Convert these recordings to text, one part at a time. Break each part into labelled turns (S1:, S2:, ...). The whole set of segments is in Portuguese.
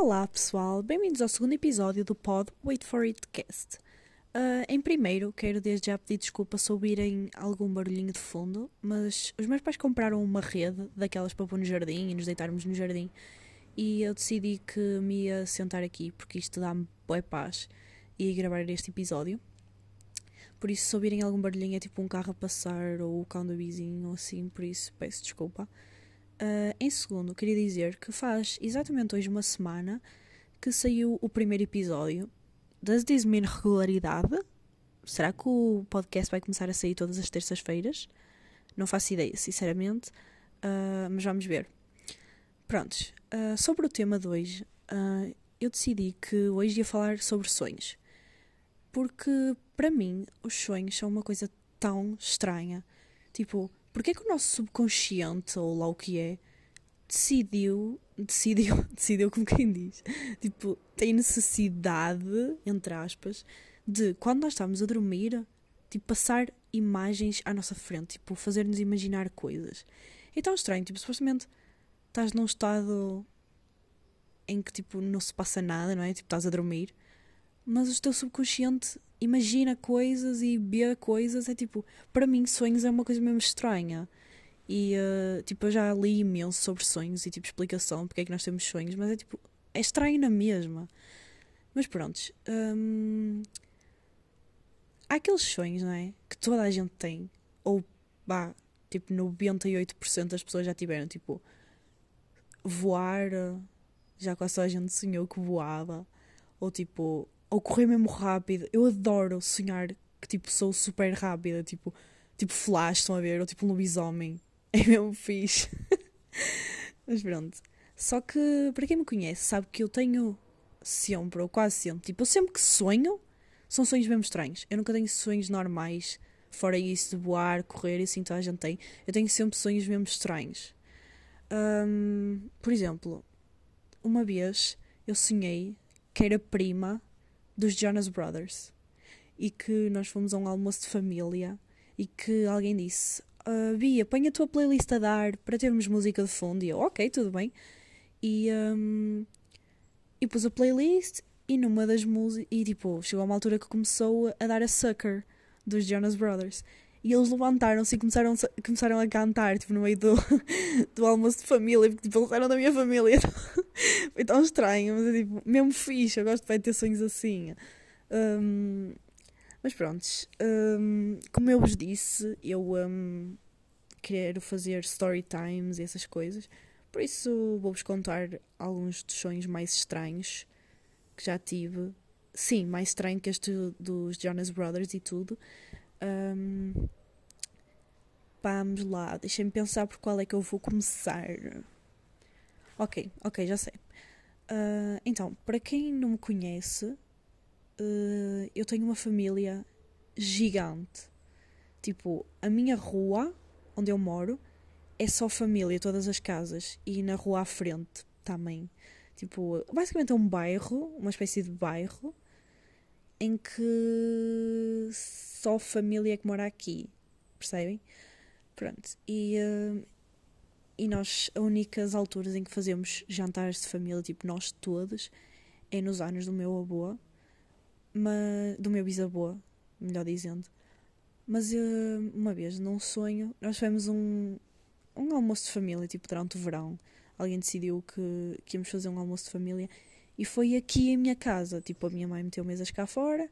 S1: Olá pessoal, bem-vindos ao segundo episódio do pod Wait for It Cast. Uh, em primeiro, quero desde já pedir desculpa se ouvirem algum barulhinho de fundo, mas os meus pais compraram uma rede daquelas para pôr no jardim e nos deitarmos no jardim e eu decidi que me ia sentar aqui porque isto dá-me boa paz e gravar este episódio. Por isso, se ouvirem algum barulhinho, é tipo um carro a passar ou o cão do vizinho ou assim, por isso peço desculpa. Uh, em segundo, queria dizer que faz exatamente hoje uma semana que saiu o primeiro episódio. This mean regularidade? Será que o podcast vai começar a sair todas as terças-feiras? Não faço ideia, sinceramente, uh, mas vamos ver. Prontos, uh, sobre o tema de hoje, eu decidi que hoje ia falar sobre sonhos. Porque, para mim, os sonhos são uma coisa tão estranha. Tipo, porque é que o nosso subconsciente, ou lá o que é, decidiu, decidiu, decidiu como quem diz, tipo, tem necessidade, entre aspas, de quando nós estamos a dormir, tipo, passar imagens à nossa frente, tipo, fazer-nos imaginar coisas. É tão estranho, tipo, supostamente estás num estado em que, tipo, não se passa nada, não é? Tipo, estás a dormir, mas o teu subconsciente imagina coisas e vê coisas. É tipo, para mim, sonhos é uma coisa mesmo estranha. E uh, tipo, eu já li imenso sobre sonhos e tipo explicação porque é que nós temos sonhos, mas é tipo, é estranho na mesma. Mas pronto. Um, há aqueles sonhos, não é? Que toda a gente tem. Ou, bah, tipo, 98% das pessoas já tiveram. Tipo, voar. Já quase toda a gente sonhou que voava. Ou tipo, ou correr mesmo rápido. Eu adoro sonhar que tipo sou super rápida, tipo, tipo flash, estão a ver? Ou tipo um lobisomem. É mesmo fixe. Mas pronto. Só que, para quem me conhece, sabe que eu tenho sempre, ou quase sempre, tipo, eu sempre que sonho, são sonhos mesmo estranhos. Eu nunca tenho sonhos normais, fora isso de voar, correr e assim toda a gente tem. Eu tenho sempre sonhos mesmo estranhos. Um, por exemplo, uma vez eu sonhei que era prima dos Jonas Brothers. E que nós fomos a um almoço de família e que alguém disse uh, Bia, põe a tua playlist a dar para termos música de fundo. E eu, ok, tudo bem. E, um, e pus a playlist e numa das músicas e tipo, chegou a uma altura que começou a dar a Sucker dos Jonas Brothers e eles levantaram-se e começaram, começaram a cantar tipo, no meio do, do almoço de família, porque tipo, eles eram da minha família. Foi tão estranho, mas é tipo, mesmo fixe. Eu gosto de ter sonhos assim. Um, mas pronto, um, como eu vos disse, eu um, quero fazer story times e essas coisas. Por isso vou-vos contar alguns dos sonhos mais estranhos que já tive. Sim, mais estranho que este dos Jonas Brothers e tudo. Um, vamos lá, deixem-me pensar por qual é que eu vou começar. Ok, ok, já sei. Uh, então, para quem não me conhece, uh, eu tenho uma família gigante. Tipo, a minha rua, onde eu moro, é só família, todas as casas. E na rua à frente também. Tipo, basicamente é um bairro, uma espécie de bairro, em que só família é que mora aqui. Percebem? Pronto. E, uh, e nós, as únicas alturas em que fazemos jantares de família, tipo nós todos, é nos anos do meu avô, mas, do meu bisavô, melhor dizendo. Mas uh, uma vez, num sonho, nós tivemos um, um almoço de família, tipo durante o verão. Alguém decidiu que, que íamos fazer um almoço de família e foi aqui em minha casa. Tipo, a minha mãe meteu mesas cá fora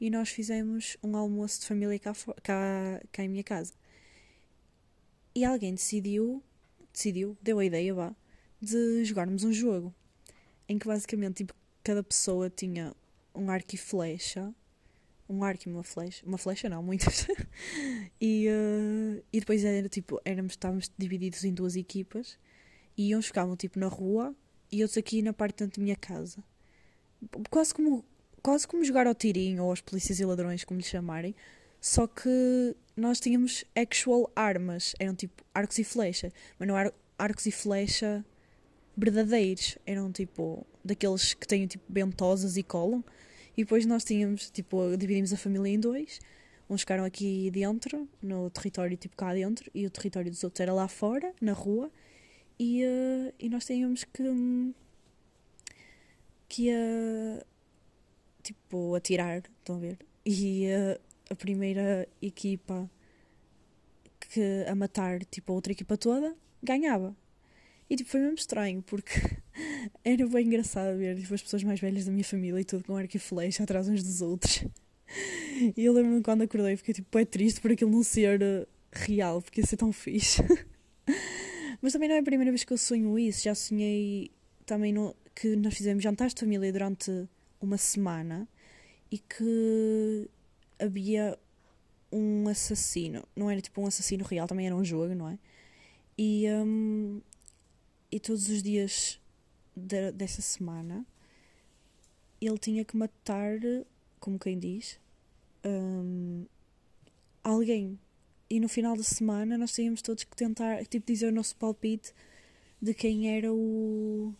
S1: e nós fizemos um almoço de família cá, cá, cá em minha casa. E alguém decidiu decidiu, deu a ideia, vá, de jogarmos um jogo em que basicamente tipo, cada pessoa tinha um arco e flecha, um arco e uma flecha, uma flecha não, muitas, e, uh, e depois era tipo, éramos, estávamos divididos em duas equipas e uns ficavam tipo na rua e outros aqui na parte da minha casa. Quase como, quase como jogar ao tirinho ou aos polícias e ladrões, como lhe chamarem, só que nós tínhamos actual armas, eram tipo arcos e flecha, mas não eram arcos e flecha verdadeiros, eram tipo daqueles que têm tipo ventosas e colam. E depois nós tínhamos, tipo, dividimos a família em dois. Uns ficaram aqui dentro, no território tipo cá dentro, e o território dos outros era lá fora, na rua. E, uh, e nós tínhamos que. Um, que ia tipo atirar, estão a ver? E a, a primeira equipa que a matar tipo a outra equipa toda ganhava. E tipo, foi mesmo estranho porque era bem engraçado ver tipo, as pessoas mais velhas da minha família e tudo com arco e flecha atrás uns dos outros. E eu lembro-me quando acordei, fiquei tipo, é triste por aquilo não ser uh, real, porque ia ser tão fixe. Mas também não é a primeira vez que eu sonho isso, já sonhei também no, que nós fizemos jantares de família durante uma semana e que havia um assassino, não era tipo um assassino real, também era um jogo, não é? E, um, e todos os dias de, dessa semana ele tinha que matar, como quem diz, um, alguém. E no final da semana nós tínhamos todos que tentar, tipo, dizer o nosso palpite de quem era o,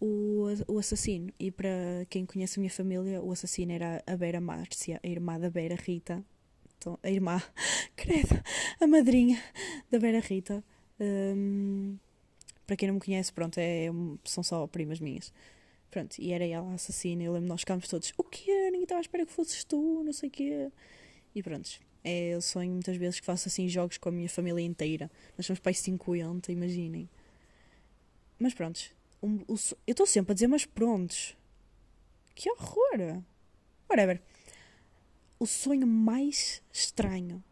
S1: o, o assassino. E para quem conhece a minha família, o assassino era a Vera Márcia, a irmã da Vera Rita. Então, a irmã, credo, a madrinha da Vera Rita. Um, para quem não me conhece, pronto, é, são só primas minhas. Pronto, e era ela a assassina. Eu lembro nós ficámos todos: O quê? Ninguém estava à espera que fosses tu, não sei o quê. E pronto, é o sonho muitas vezes que faço assim jogos com a minha família inteira. Nós somos pais 50, imaginem. Mas pronto, um, o, eu estou sempre a dizer, mas prontos. Que horror! Whatever. O sonho mais estranho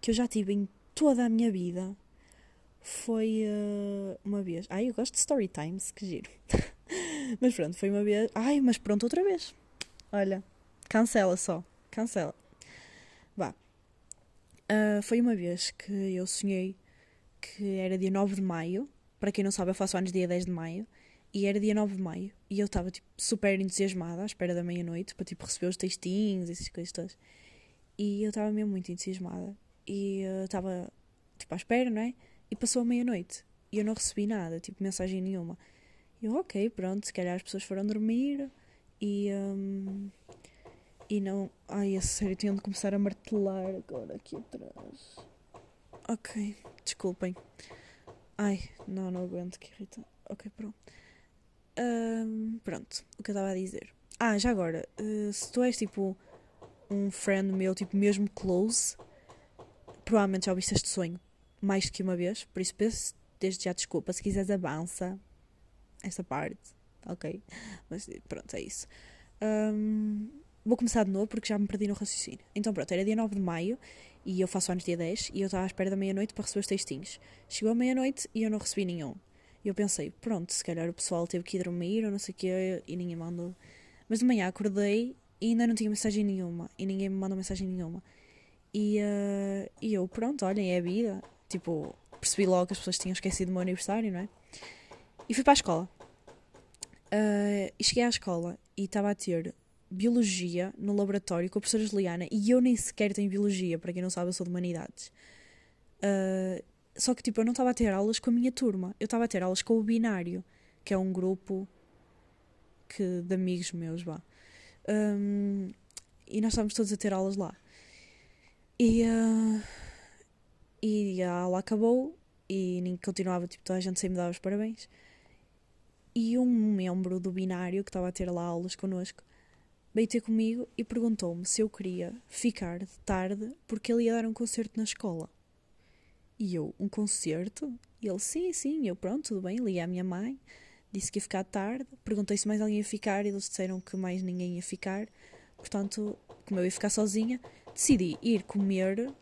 S1: que eu já tive em toda a minha vida foi uh, uma vez. Ai, eu gosto de story times, que giro. Mas pronto, foi uma vez. Ai, mas pronto, outra vez. Olha, cancela só. Cancela. Vá. Uh, foi uma vez que eu sonhei que era dia 9 de maio. Para quem não sabe, eu faço anos dia 10 de maio. E era dia 9 de maio. E eu estava tipo, super entusiasmada à espera da meia-noite para tipo, receber os textinhos e essas coisas todas. E eu estava mesmo muito entusiasmada. E estava tipo à espera, não é? E passou a meia-noite. E eu não recebi nada, tipo mensagem nenhuma. E eu, ok, pronto, se calhar as pessoas foram dormir e. Um, e não. Ai, a sério, tinham de começar a martelar agora aqui atrás. Ok, desculpem. Ai, não, não aguento, que irrita. Ok, pronto. Um, pronto, o que eu estava a dizer. Ah, já agora, uh, se tu és tipo um friend meu, tipo mesmo close, provavelmente já ouviste este sonho mais que uma vez, por isso peço desde já desculpa. Se quiseres avança, essa parte, ok? Mas pronto, é isso. Um, vou começar de novo porque já me perdi no raciocínio. Então pronto, era dia 9 de maio e eu faço anos dia 10 e eu estava à espera da meia-noite para receber os textinhos. Chegou a meia-noite e eu não recebi nenhum. E eu pensei, pronto, se calhar o pessoal teve que ir dormir ou não sei o quê e ninguém mandou. Mas de manhã acordei e ainda não tinha mensagem nenhuma e ninguém me mandou mensagem nenhuma. E, uh, e eu, pronto, olhem, é a vida. Tipo, percebi logo que as pessoas tinham esquecido o meu aniversário, não é? E fui para a escola. Uh, e cheguei à escola e estava a ter biologia no laboratório com a professora Juliana e eu nem sequer tenho biologia, para quem não sabe, eu sou de humanidades. Uh, só que tipo, eu não estava a ter aulas com a minha turma, eu estava a ter aulas com o Binário, que é um grupo que, de amigos meus, vá. Um, e nós estávamos todos a ter aulas lá. E, uh, e a aula acabou e continuava, tipo, toda a gente sempre dava os parabéns e um membro do binário que estava a ter lá aulas connosco veio ter comigo e perguntou-me se eu queria ficar de tarde porque ele ia dar um concerto na escola. E eu, um concerto? E ele, sim, sim. Eu, pronto, tudo bem. Liguei à minha mãe, disse que ia ficar tarde. Perguntei se mais alguém ia ficar e eles disseram que mais ninguém ia ficar. Portanto, como eu ia ficar sozinha, decidi ir comer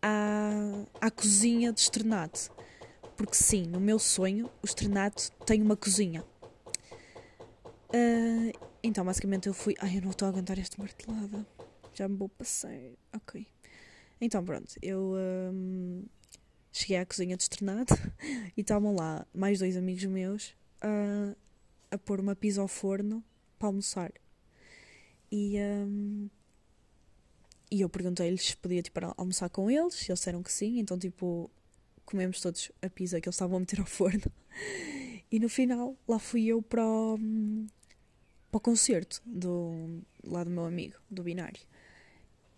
S1: à, à cozinha de Estrenado porque sim, no meu sonho, o estrenato tem uma cozinha. Uh, então, basicamente, eu fui. Ai, eu não estou a aguentar esta martelada. Já me vou passar. Ok. Então, pronto, eu um, cheguei à cozinha de estrenado e estavam lá mais dois amigos meus uh, a pôr uma pizza ao forno para almoçar. E, um, e eu perguntei-lhes se podia tipo, almoçar com eles, eles disseram que sim, então tipo comemos todos a pizza que eles estavam a meter ao forno. E no final, lá fui eu para o, para o concerto do, lá do meu amigo, do Binário.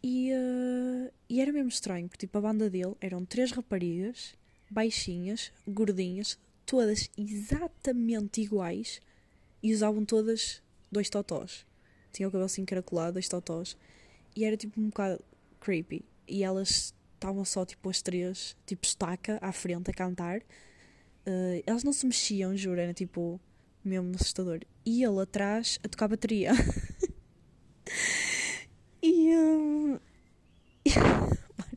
S1: E, uh, e era mesmo estranho, porque tipo, a banda dele eram três raparigas, baixinhas, gordinhas, todas exatamente iguais e usavam todas dois totós. Tinha o cabelo assim encaracolado, dois totós. E era tipo um bocado creepy. E elas estavam só tipo as três, tipo estaca à frente a cantar. Uh, elas não se mexiam, juro, era tipo mesmo assustador. E ele atrás a tocar bateria. e. Um...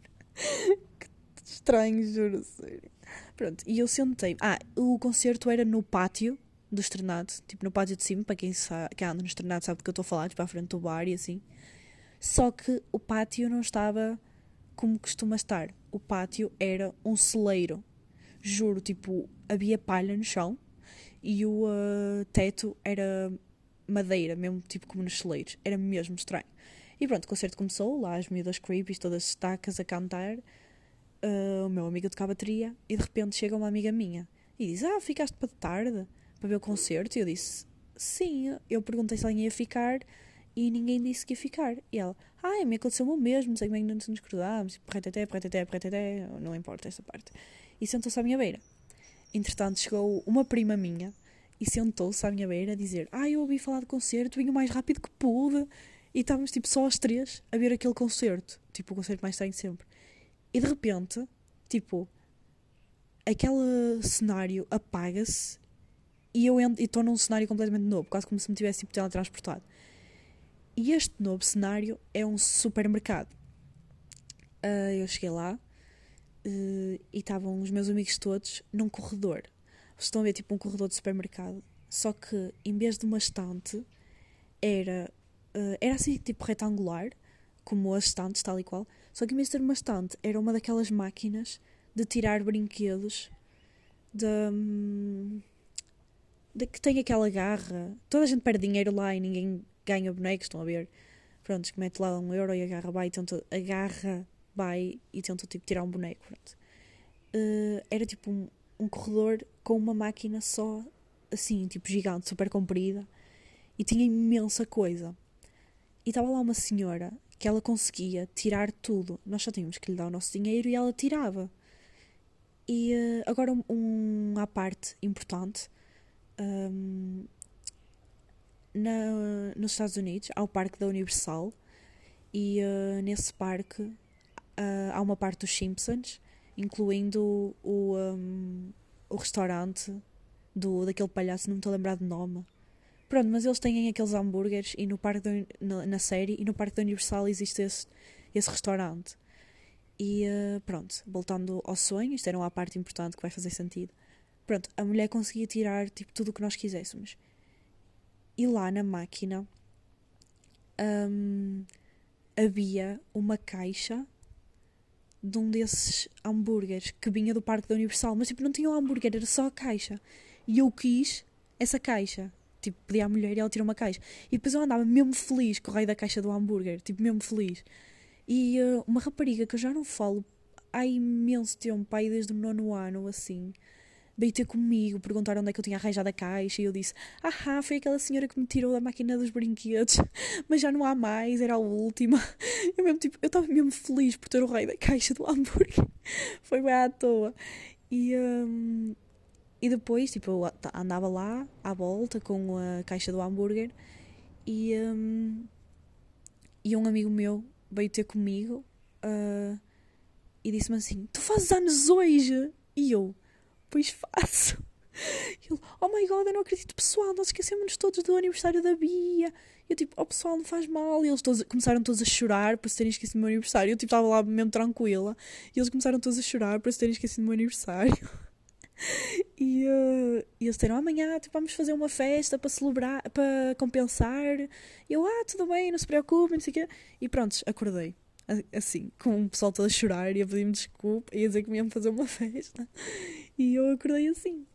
S1: Que estranho, juro, sério. Pronto, e eu sentei. Ah, o concerto era no pátio do estrenado, tipo no pátio de cima, para quem, sabe, quem anda no estrenado sabe do que eu estou a falar, tipo à frente do bar e assim. Só que o pátio não estava como costuma estar. O pátio era um celeiro. Juro, tipo, havia palha no chão e o uh, teto era madeira, mesmo tipo como nos celeiros. Era mesmo estranho. E pronto, o concerto começou, lá as miúdas creepies, todas estacas a cantar. Uh, o meu amigo tocava bateria e de repente chega uma amiga minha e diz: Ah, ficaste para tarde para ver o concerto? E eu disse: Sim. Eu perguntei se ela ia ficar e ninguém disse que ia ficar. E ela: Ah, me aconteceu o mesmo, não sei é que nos cruzámos. Preteté, preteté, preteté, não importa essa parte. E sentou-se à minha beira. Entretanto, chegou uma prima minha e sentou-se à minha beira a dizer: Ah, eu ouvi falar do concerto, vim o mais rápido que pude. E estávamos tipo só as três a ver aquele concerto, tipo o concerto mais estranho sempre. E de repente, tipo, aquele cenário apaga-se e eu estou num cenário completamente novo, quase como se me tivesse tipo, teletransportado. E este novo cenário é um supermercado. Uh, eu cheguei lá e estavam os meus amigos todos num corredor. Vocês estão a ver tipo um corredor de supermercado, só que em vez de uma estante era uh, era assim tipo retangular, como as estantes, tal e qual. Só que em vez de ter uma estante, era uma daquelas máquinas de tirar brinquedos de, hum, de que tem aquela garra. Toda a gente perde dinheiro lá e ninguém ganha bonecos, estão a ver? Pronto, que mete lá um euro e a garra vai e tenta, a garra vai e tenta tipo tirar um boneco. Uh, era tipo um, um corredor com uma máquina só assim, tipo gigante, super comprida e tinha imensa coisa. E estava lá uma senhora que ela conseguia tirar tudo. Nós só tínhamos que lhe dar o nosso dinheiro e ela tirava. E uh, agora um, um à parte importante. Um, na, nos Estados Unidos há o parque da Universal e uh, nesse parque uh, há uma parte dos Simpsons, incluindo o, um, o restaurante do, daquele palhaço, não me estou a lembrar de nome. Pronto, mas eles têm aqueles hambúrgueres e no parque do, na, na, série e no parque da Universal existe esse, esse restaurante. E uh, pronto, voltando ao sonho, isto era uma parte importante que vai fazer sentido. Pronto, a mulher conseguia tirar tipo tudo o que nós quiséssemos. E lá na máquina um, havia uma caixa de um desses hambúrgueres que vinha do parque da Universal, mas tipo não tinha um hambúrguer, era só a caixa. E eu quis essa caixa. Tipo, pedi à mulher e ela tirou uma caixa. E depois eu andava mesmo feliz com o rei da caixa do hambúrguer. Tipo, mesmo feliz. E uh, uma rapariga que eu já não falo há imenso tempo, aí desde o nono ano, assim, veio ter comigo, perguntar onde é que eu tinha arranjado a caixa. E eu disse: Ah, foi aquela senhora que me tirou da máquina dos brinquedos, mas já não há mais, era a última. Eu mesmo, tipo, eu estava mesmo feliz por ter o rei da caixa do hambúrguer. foi bem à toa. E. Um, e depois, tipo, eu andava lá à volta com a caixa do hambúrguer e, um, e um amigo meu veio ter comigo uh, e disse-me assim: Tu fazes anos hoje? E eu, pois faço. Ele, oh my god, eu não acredito, pessoal, nós esquecemos-nos todos do aniversário da Bia. Eu, tipo, oh pessoal, não faz mal. E eles todos, começaram todos a chorar por se terem esquecido do meu aniversário. Eu, tipo, estava lá mesmo tranquila. E eles começaram todos a chorar por se terem esquecido do meu aniversário. E, uh, e eles disseram amanhã tipo, vamos fazer uma festa para celebrar, para compensar. E eu, ah, tudo bem, não se preocupe, não sei o quê. E pronto, acordei. Assim, com o pessoal todo a chorar e a pedir-me desculpa e a dizer que me iam fazer uma festa. E eu acordei assim.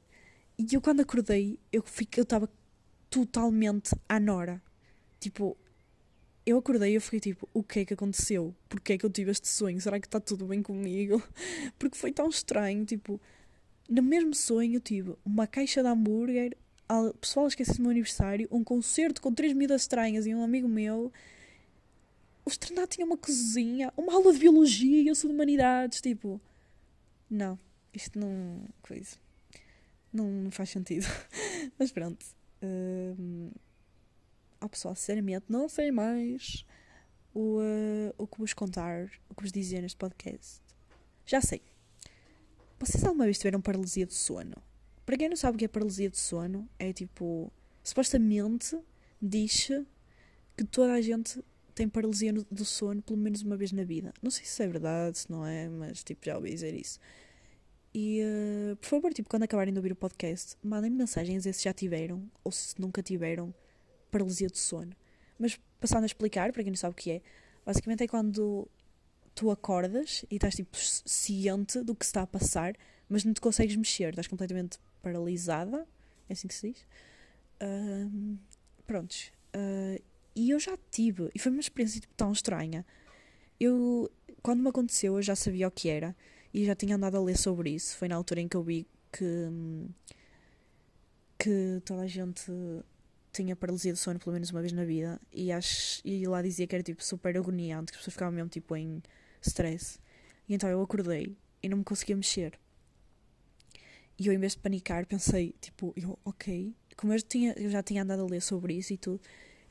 S1: E eu, quando acordei, eu fiquei, eu estava totalmente à nora. Tipo, eu acordei e eu fiquei tipo, o que é que aconteceu? Porquê é que eu tive este sonho? Será que está tudo bem comigo? Porque foi tão estranho, tipo, no mesmo sonho tive uma caixa de hambúrguer, o pessoal esquece do meu aniversário, um concerto com três medidas estranhas e um amigo meu. O estrenado tinha uma cozinha, uma aula de biologia e eu sou de humanidades. Tipo, não, isto não. coisa. Não, não faz sentido. Mas pronto. Um, pessoal, sinceramente, não sei mais o, uh, o que vos contar, o que vos dizer neste podcast. Já sei. Vocês alguma vez tiveram paralisia de sono? Para quem não sabe o que é paralisia de sono, é tipo. Supostamente diz que toda a gente tem paralisia do sono pelo menos uma vez na vida. Não sei se é verdade, se não é, mas tipo, já ouvi dizer isso. E uh, por favor, tipo, quando acabarem de ouvir o podcast, mandem -me mensagens a se já tiveram ou se nunca tiveram paralisia de sono. Mas passando a explicar, para quem não sabe o que é, basicamente é quando tu acordas e estás tipo ciente do que se está a passar, mas não te consegues mexer, estás completamente paralisada, é assim que se diz. Uh, prontos. Uh, e eu já tive, e foi uma experiência tipo, tão estranha. Eu, quando me aconteceu, eu já sabia o que era e já tinha andado a ler sobre isso. Foi na altura em que eu vi que, que toda a gente tinha paralisia do sono pelo menos uma vez na vida e, acho, e lá dizia que era tipo super agoniante, que as pessoas ficavam mesmo tipo em stress. E então eu acordei e não me conseguia mexer. E eu, em vez de panicar, pensei, tipo, eu, ok. Como eu, tinha, eu já tinha andado a ler sobre isso e tudo,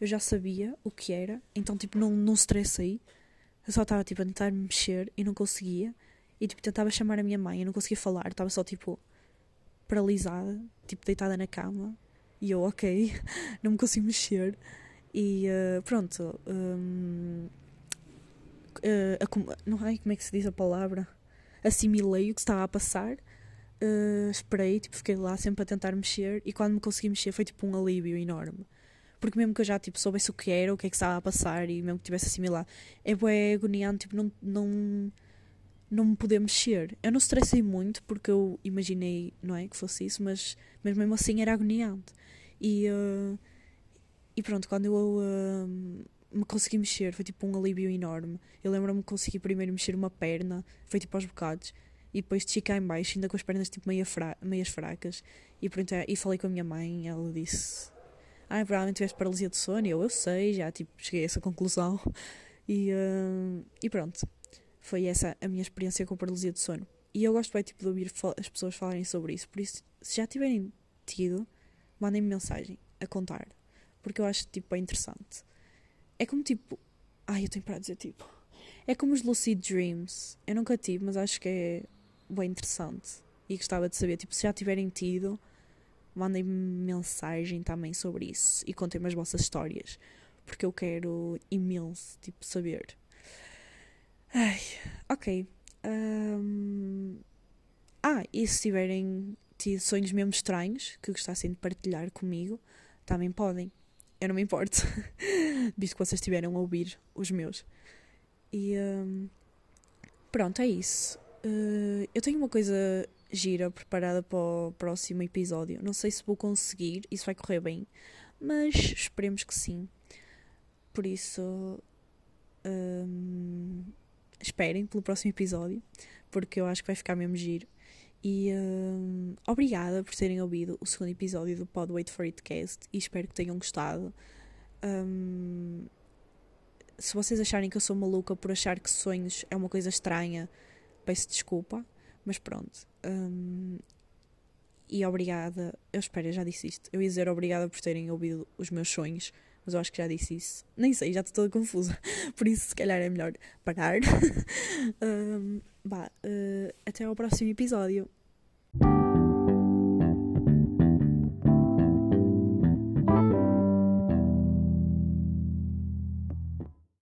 S1: eu já sabia o que era, então, tipo, não, não stressei. Eu só estava, tipo, a tentar me mexer e não conseguia. E, tipo, tentava chamar a minha mãe e não conseguia falar. Estava só, tipo, paralisada, tipo, deitada na cama. E eu, ok, não me consigo mexer. E uh, pronto. Um, uh, não sei como é que se diz a palavra. Assimilei o que estava a passar. Uh, esperei, tipo, fiquei lá sempre a tentar mexer. E quando me consegui mexer foi tipo um alívio enorme. Porque mesmo que eu já tipo, soubesse o que era, o que é que estava a passar e mesmo que tivesse assimilado, é bué agoniante, tipo, não, não, não me poder mexer. Eu não estressei muito porque eu imaginei, não é, que fosse isso, mas, mas mesmo assim era agoniante. E, uh, e pronto, quando eu uh, me consegui mexer, foi tipo um alívio enorme. Eu lembro-me que consegui primeiro mexer uma perna, foi tipo aos bocados, e depois de cá em baixo, ainda com as pernas tipo meia fra meias fracas. E, pronto, e falei com a minha mãe, ela disse: Ah, provavelmente tiveste paralisia de sono. Eu, eu sei, já tipo, cheguei a essa conclusão. E, uh, e pronto, foi essa a minha experiência com paralisia de sono. E eu gosto bem tipo, de ouvir as pessoas falarem sobre isso. Por isso, se já tiverem tido, mandem-me mensagem a contar. Porque eu acho tipo, é interessante. É como tipo. Ai, eu tenho para dizer tipo. É como os lucid dreams. Eu nunca tive, mas acho que é bem interessante. E gostava de saber, tipo, se já tiverem tido, mandem-me mensagem também sobre isso. E contem-me as vossas histórias. Porque eu quero imenso, tipo, saber. Ai, ok. Um... Ah, e se tiverem tido sonhos mesmo estranhos que gostassem de partilhar comigo, também podem. Eu não me importo, visto que vocês estiveram a ouvir os meus. E um, pronto, é isso. Uh, eu tenho uma coisa gira preparada para o próximo episódio. Não sei se vou conseguir, isso vai correr bem, mas esperemos que sim. Por isso, um, esperem pelo próximo episódio, porque eu acho que vai ficar mesmo giro. E um, obrigada por terem ouvido o segundo episódio do Pod Wait for It Cast e espero que tenham gostado. Um, se vocês acharem que eu sou maluca por achar que sonhos é uma coisa estranha, peço desculpa, mas pronto. Um, e obrigada, eu espero, eu já disse isto. Eu ia dizer obrigada por terem ouvido os meus sonhos, mas eu acho que já disse isso. Nem sei, já estou toda confusa. Por isso, se calhar é melhor parar. um, bah, uh, até ao próximo episódio.